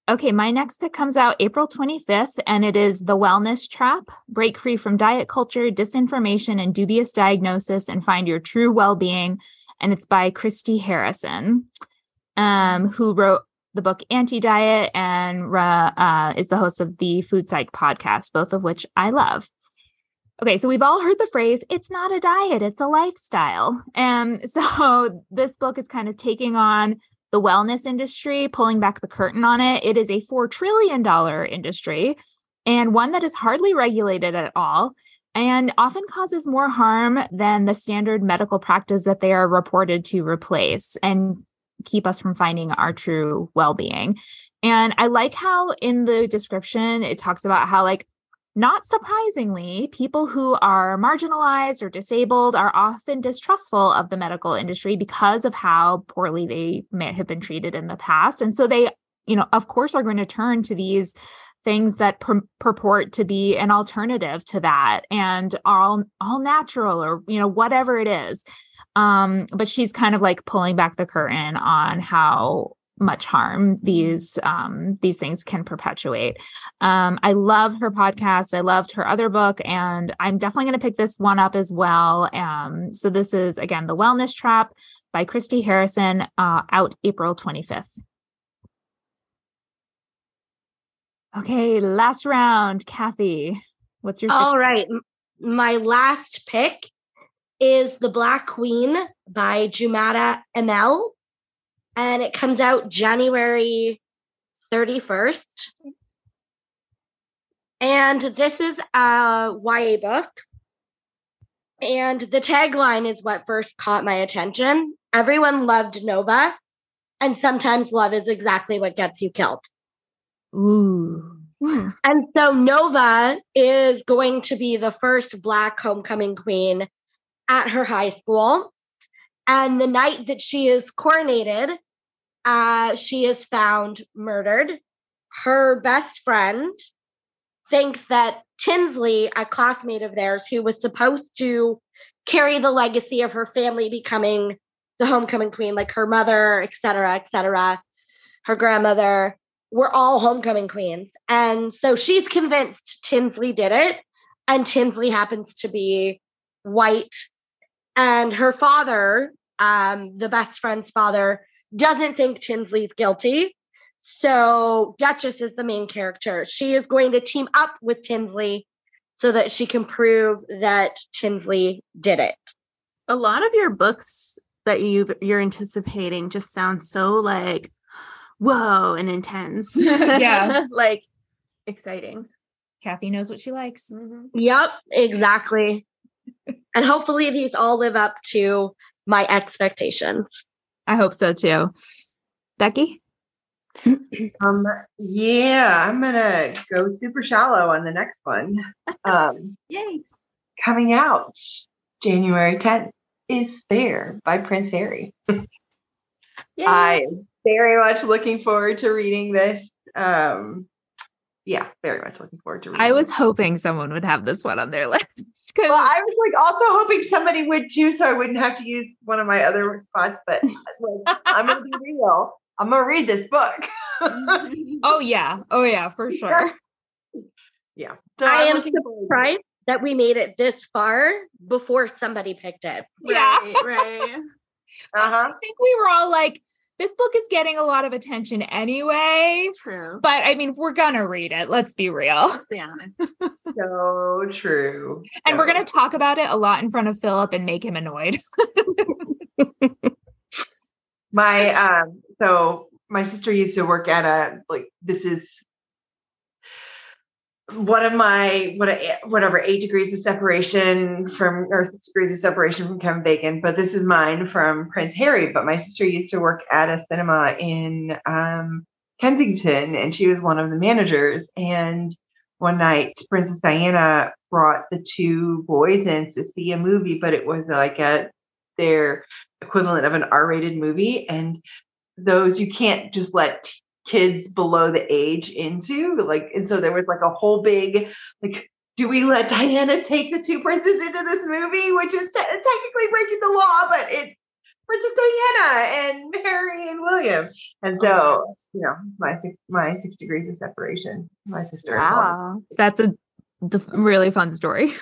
Okay, my next pick comes out April 25th, and it is The Wellness Trap Break Free from Diet Culture, Disinformation, and Dubious Diagnosis and Find Your True Well Being. And it's by Christy Harrison, um, who wrote the book Anti Diet and uh, is the host of the Food Psych podcast, both of which I love. Okay, so we've all heard the phrase, it's not a diet, it's a lifestyle. And (laughs) so this book is kind of taking on the wellness industry, pulling back the curtain on it. It is a $4 trillion industry and one that is hardly regulated at all and often causes more harm than the standard medical practice that they are reported to replace. And keep us from finding our true well-being. And I like how in the description it talks about how like not surprisingly, people who are marginalized or disabled are often distrustful of the medical industry because of how poorly they may have been treated in the past. And so they, you know, of course, are going to turn to these things that pur- purport to be an alternative to that and all all natural or you know whatever it is um, but she's kind of like pulling back the curtain on how much harm these um, these things can perpetuate. Um, I love her podcast. I loved her other book, and I'm definitely going to pick this one up as well. Um, so this is again the Wellness Trap by Christy Harrison, uh, out April 25th. Okay, last round, Kathy. What's your? All right, my last pick is The Black Queen by Jumata Emill. And it comes out January 31st. And this is a YA book. And the tagline is what first caught my attention. Everyone loved Nova, and sometimes love is exactly what gets you killed. Ooh. And so Nova is going to be the first Black homecoming queen at her high school. And the night that she is coronated, uh, she is found murdered. Her best friend thinks that Tinsley, a classmate of theirs who was supposed to carry the legacy of her family becoming the homecoming queen, like her mother, et cetera, et cetera, her grandmother, were all homecoming queens. And so she's convinced Tinsley did it. And Tinsley happens to be white and her father, um, the best friend's father, doesn't think Tinsley's guilty. So Duchess is the main character. She is going to team up with Tinsley so that she can prove that Tinsley did it. A lot of your books that you you're anticipating just sound so like whoa and intense. (laughs) Yeah. (laughs) like Exciting. Kathy knows what she likes. Mhm. Yep, exactly. And hopefully these all live up to my expectations. I hope so too. Becky? (clears throat) Um, yeah, I'm gonna go super shallow on the next one. (laughs) Um, Yay. coming out January 10th is Spare by Prince Harry. (laughs) Yay. I'm very much looking forward to reading this. Um, yeah, very much looking forward to reading. I was hoping someone would have this one on their (laughs) list. 'cause- Well, I was like also hoping somebody would too, so I wouldn't have to use one of my other spots. But like, I'm gonna be real. I'm gonna read this book. (laughs) oh yeah. Oh yeah, for (laughs) sure. yeah. So I I'm am to surprised that we made it this far before somebody picked it. Yeah. Right, right. Uh-huh. I think we were all like, this book is getting a lot of attention anyway. True. But I mean, we're gonna read it. Let's be real. Let's be honest. So true. And we're gonna talk about it a lot in front of Philip and make him annoyed. (laughs) my um so my sister used to work at a like this is one of my what whatever eight degrees of separation from or six degrees of separation from Kevin Bacon, but this is mine from Prince Harry. But my sister used to work at a cinema in um, Kensington, and she was one of the managers. And one night, Princess Diana brought the two boys in to see a movie, but it was like a their equivalent of an R-rated movie, and those you can't just let kids below the age into like and so there was like a whole big like do we let diana take the two princes into this movie which is te- technically breaking the law but it's princess diana and harry and william and so oh. you know my six my six degrees of separation my sister Wow. That's a really fun story.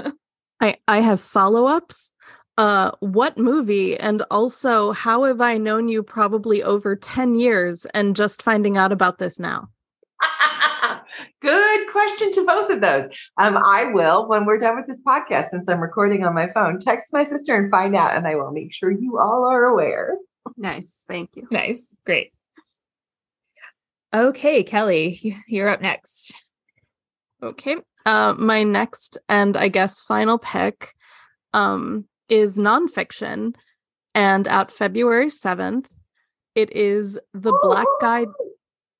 (laughs) I I have follow-ups. Uh what movie and also how have I known you probably over 10 years and just finding out about this now? (laughs) Good question to both of those. Um, I will, when we're done with this podcast, since I'm recording on my phone, text my sister and find out, and I will make sure you all are aware. Nice. Thank you. nice. Great. Okay, Kelly, you're up next. Okay. Uh my next and I guess final pick um is nonfiction and out February 7th. It is The Black Guy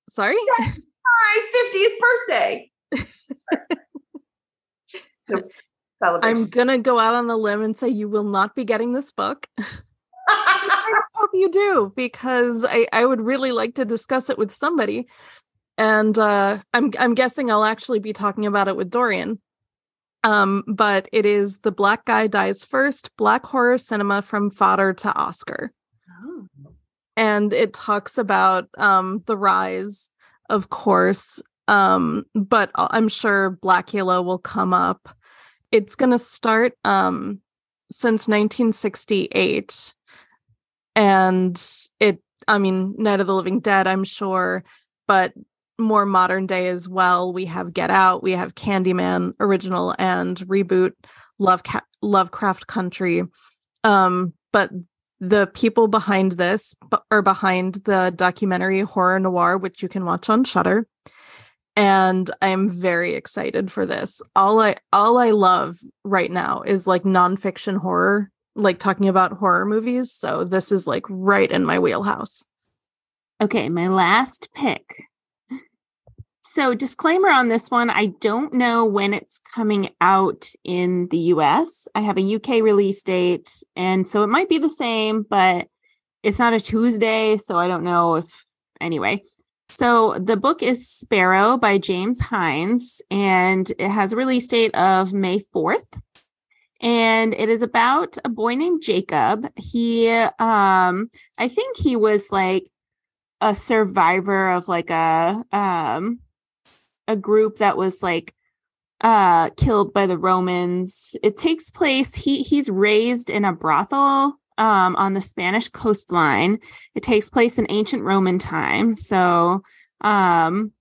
Sorry? My 50th birthday. (laughs) so, celebration. I'm gonna go out on a limb and say you will not be getting this book. (laughs) I hope you do because I, I would really like to discuss it with somebody. And uh, I'm I'm guessing I'll actually be talking about it with Dorian. Um, but it is the black guy dies first, black horror cinema from fodder to Oscar. Oh. And it talks about um the rise, of course. Um, but I'm sure Blacula will come up. It's gonna start um since 1968 and it i mean night of the living dead i'm sure but more modern day as well we have get out we have candyman original and reboot love Ca- lovecraft country um but the people behind this are behind the documentary horror noir which you can watch on Shudder and i'm very excited for this all i all i love right now is like nonfiction horror like talking about horror movies. So this is like right in my wheelhouse. Okay, my last pick. So, disclaimer on this one I don't know when it's coming out in the US. I have a UK release date, and so it might be the same, but it's not a Tuesday. So, I don't know if, anyway. So, the book is Sparrow by James Hynes, and it has a release date of May 4th. And it is about a boy named Jacob. He, um, I think he was like a survivor of like a um a group that was like uh killed by the Romans. It takes place he he's raised in a brothel um on the Spanish coastline. It takes place in ancient Roman time. So um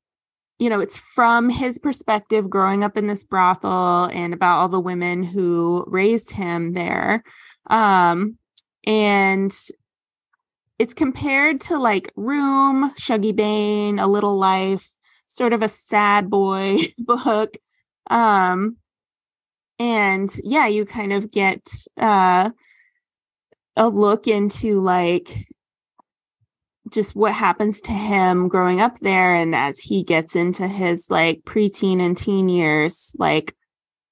you know, it's from his perspective growing up in this brothel and about all the women who raised him there. Um and it's compared to like Room, Shuggie Bain, A Little Life. Sort of a sad boy (laughs) book. Um and yeah, you kind of get uh a look into like just what happens to him growing up there and as he gets into his like preteen and teen years like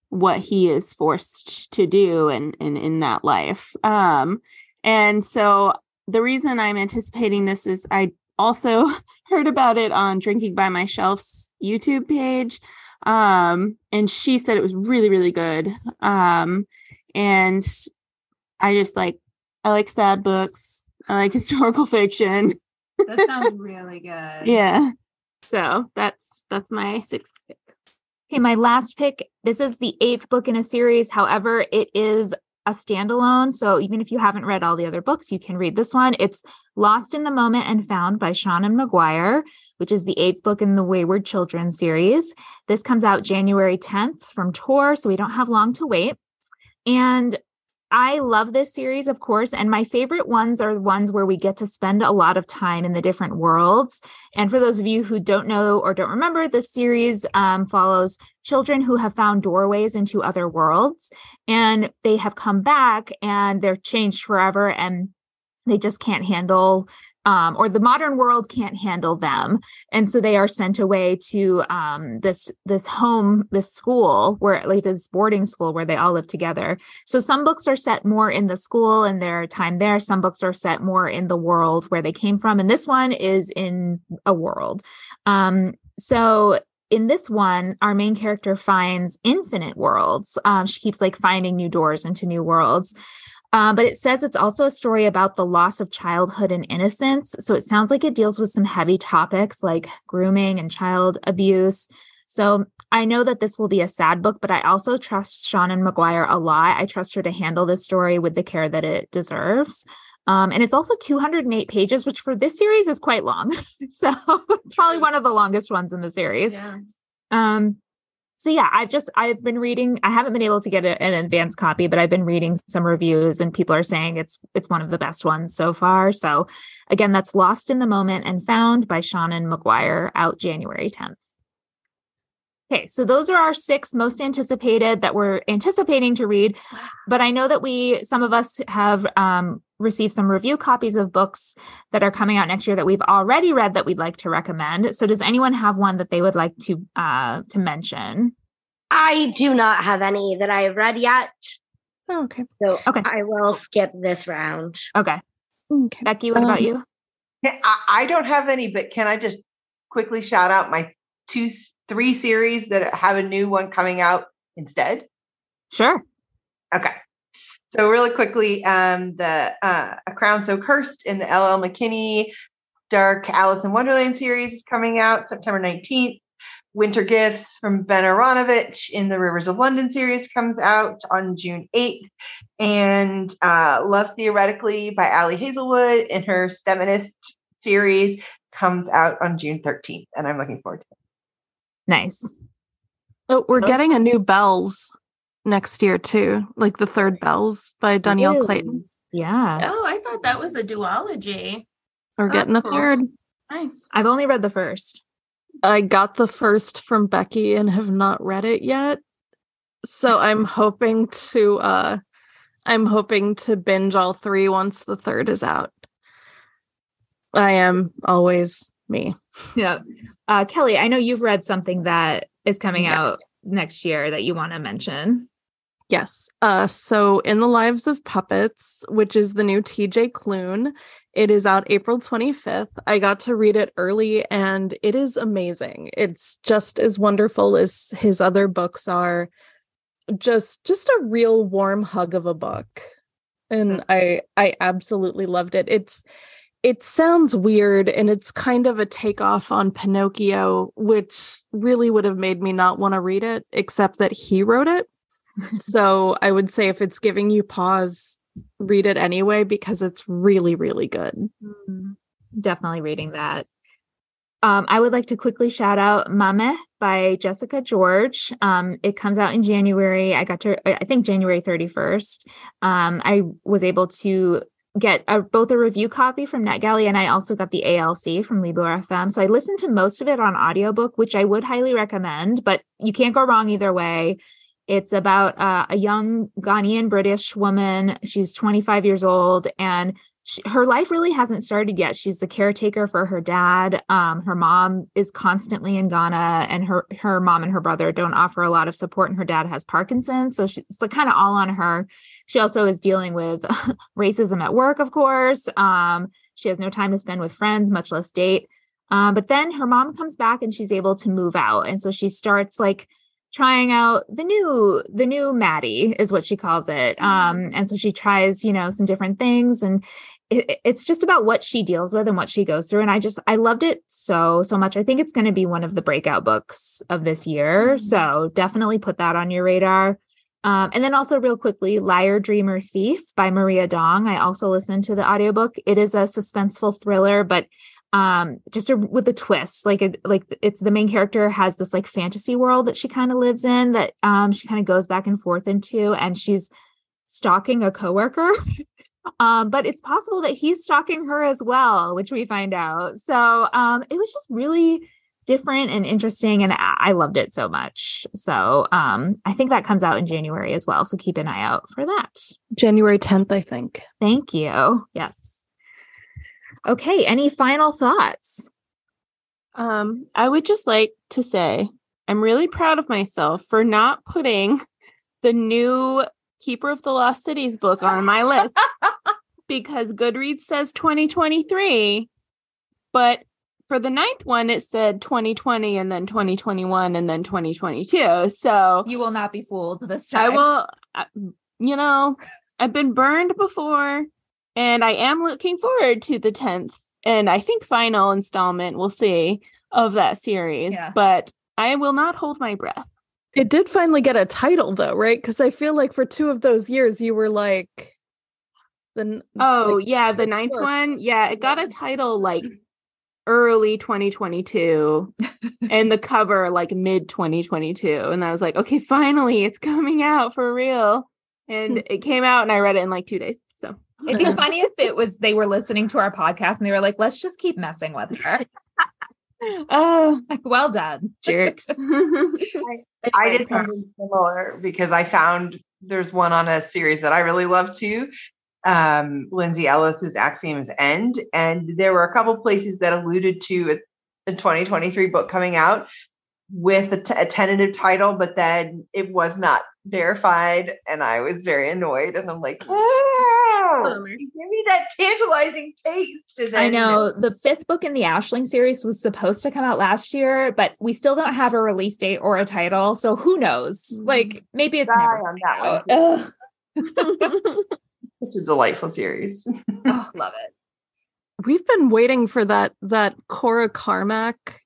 what he is forced to do and in, in, in that life um and so the reason i'm anticipating this is i also (laughs) heard about it on drinking by my shelf's youtube page um and she said it was really really good um and i just like i like sad books i like (laughs) historical fiction That sounds really (laughs) good. yeah so that's that's my sixth pick Okay, my last pick. This is the eighth book in a series. However, it is a standalone. So even if you haven't read all the other books, you can read this one. It's Lost in the Moment and Found by Seanan McGuire, which is the eighth book in the Wayward Children series. This comes out January 10th from Tor, so we don't have long to wait. And I love this series, of course, and my favorite ones are ones where we get to spend a lot of time in the different worlds. And for those of you who don't know or don't remember, this series um, follows children who have found doorways into other worlds, and they have come back and they're changed forever, and they just can't handle. Um, or the modern world can't handle them, and so they are sent away to um, this this home, this school where like this boarding school where they all live together. So some books are set more in the school and their time there. Some books are set more in the world where they came from. And this one is in a world. Um, so in this one, our main character finds infinite worlds. Um, she keeps like finding new doors into new worlds. Uh, but it says it's also a story about the loss of childhood and innocence. So it sounds like it deals with some heavy topics like grooming and child abuse. So I know that this will be a sad book, but I also trust Seanan McGuire a lot. I trust her to handle this story with the care that it deserves. Um, and it's also 208 pages, which for this series is quite long. (laughs) so it's probably one of the longest ones in the series. yeah Um, so yeah, I've just I've been reading. I haven't been able to get an advanced copy, but I've been reading some reviews, and people are saying it's it's one of the best ones so far. So again, that's Lost in the Moment and Found by Seanan McGuire, out January 10th. Okay, so those are our six most anticipated that we're anticipating to read. But I know that we, some of us have um, received some review copies of books that are coming out next year that we've already read that we'd like to recommend. So does anyone have one that they would like to uh, to mention? I do not have any that I have read yet, Oh, okay. so Okay. I will skip this round. Okay, Okay. Becky, what about Um, you? I, I don't have any, but can I just quickly shout out my two, three series that have a new one coming out instead? Sure. Okay. So really quickly, um, the uh, A Crown So Cursed in the L.L. McKinney Dark Alice in Wonderland series is coming out September 19th. Winter Gifts from Ben Aaronovitch in the Rivers of London series comes out on June 8th. And uh, Love Theoretically by Ali Hazelwood in her STEMinist series comes out on June 13th. And I'm looking forward to it. Nice. Oh, we're Oh. getting a new Bells next year too, like the third Bells by Dhonielle Really? Clayton. Yeah. oh i thought that was a duology We're Oh, getting a cool. third. nice I've only read the first. I got the first from Becky and have not read it yet. So (laughs) I'm hoping to uh I'm hoping to binge all three once the third is out. I am always me. Yeah. Uh, Kelly, I know you've read something that is coming out next year that you want to mention. Yes. Uh so In the Lives of Puppets, which is the new TJ Clune, it is out April 25th. I got to read it early and it is amazing. It's just as wonderful as his other books are. Just just a real warm hug of a book. And I I absolutely loved it. It's it sounds weird and it's kind of a takeoff on Pinocchio, which really would have made me not want to read it, except that he wrote it so I would say if it's giving you pause, read it anyway because it's really, really good. Definitely reading that. Um, I would like to quickly shout out Maame by Jessica George. Um, it comes out in January. I got to, I think January 31st. Um, I was able to get a, both a review copy from NetGalley and I also got the ALC from Libro FM. So I listened to most of it on audiobook, which I would highly recommend, but you can't go wrong either way. It's about uh, a young Ghanaian British woman. She's 25 years old and she, her life really hasn't started yet. She's the caretaker for her dad. Um, her mom is constantly in Ghana, and her her mom and her brother don't offer a lot of support. And her dad has Parkinson's, so she's like kind of all on her. She also is dealing with (laughs) racism at work, of course. Um, she has no time to spend with friends, much less date. Um, but then her mom comes back, and she's able to move out, and so she starts like trying out the new the new Maddie is what she calls it. Um, and so she tries, you know, some different things and it, it's just about what she deals with and what she goes through. And i just i loved it so so much. I think it's going to be one of the breakout books of this year. Mm-hmm. so definitely put that on your radar. Um, and then also real quickly liar dreamer thief by maria dong. I also listened to the audiobook. It is a suspenseful thriller but um just a, with a twist like it, like it's the main character has this like fantasy world that she kind of lives in that um she kind of goes back and forth into and she's stalking a coworker (laughs) Um, but it's possible that he's stalking her as well, which we find out. So um, it was just really different and interesting, and I loved it so much. So um, I think that comes out in January as well. So keep an eye out for that. January 10th, I think. Thank you. Yes. Okay. Any final thoughts? Um, I would just like to say I'm really proud of myself for not putting (laughs) the new Keeper of the Lost Cities book on my list (laughs) because Goodreads says 2023, but for the ninth one, it said 2020 and then 2021 and then 2022. So you will not be fooled this time. I will, you know, I've been burned before and I am looking forward to the 10th and I think final installment, we'll see, of that series, yeah. but I will not hold my breath. It did finally get a title though, right? Because I feel like for two of those years you were like the Oh like, yeah, the ninth one. Yeah, it got a title like (clears throat) early 2022 (laughs) and the cover like mid 2022. And I was like, okay, finally it's coming out for real. And hmm. it came out and I read it in like two days. So it'd be (laughs) funny if it was they were listening to our podcast and they were like, let's just keep messing with her. (laughs) Oh, well done, jerks. (laughs) I, I did something similar because I found there's one on a series that I really love too. Um, Lindsay Ellis's Axiom's End, and there were a couple places that alluded to a, a 2023 book coming out with a, t- a tentative title, but then it was not verified, and I was very annoyed. And I'm like, oh, give me that tantalizing taste. And I know the fifth book in the Aisling series was supposed to come out last year, but we still don't have a release date or a title. So who knows? Mm-hmm. Like maybe it's never on that Such a delightful series. (laughs) oh, love it. We've been waiting for that that Cora Carmack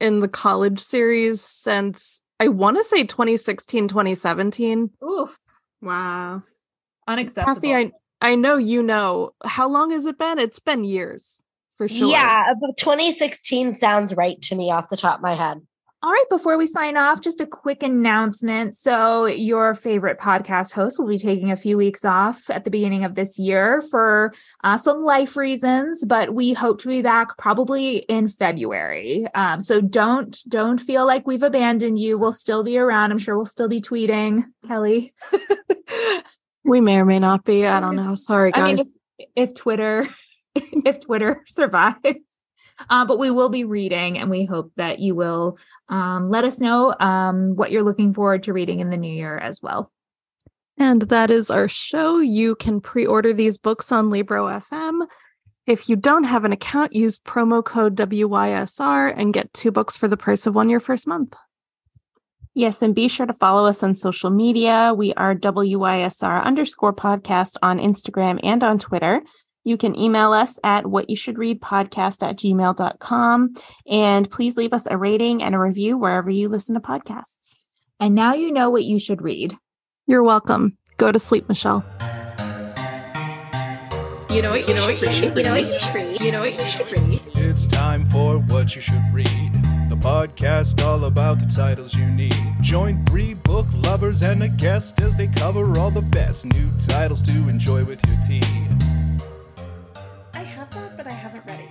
in the college series since I want to say 2016, 2017. Oof. Wow. Unacceptable. Kathy, I, I know you know. How long has it been? It's been years for sure. Yeah, 2016 sounds right to me off the top of my head. All right, before we sign off, just a quick announcement. So, your favorite podcast host will be taking a few weeks off at the beginning of this year for uh, some life reasons, but we hope to be back probably in February. Um, so don't don't feel like we've abandoned you. We'll still be around. I'm sure we'll still be tweeting, Kelly. (laughs) we may or may not be. I don't know. Sorry, guys. I mean, if, if Twitter (laughs) if Twitter (laughs) survives. Uh, but we will be reading, and we hope that you will um, let us know um, what you're looking forward to reading in the new year as well. And that is our show. You can pre order these books on Libro FM. If you don't have an account, use promo code WYSR and get two books for the price of one your first month. Yes, and be sure to follow us on social media. We are WYSR underscore podcast on Instagram and on Twitter. You can email us at what you should read podcast at gmail.com. And please leave us a rating and a review wherever you listen to podcasts. And now you know what you should read. You're welcome. Go to sleep, Michelle. You know what you, know what you should read. You know what you should read. You know what you should read. It's time for what you should read. The podcast all about the titles you need. Join three book lovers and a guest as they cover all the best new titles to enjoy with your tea but I haven't read it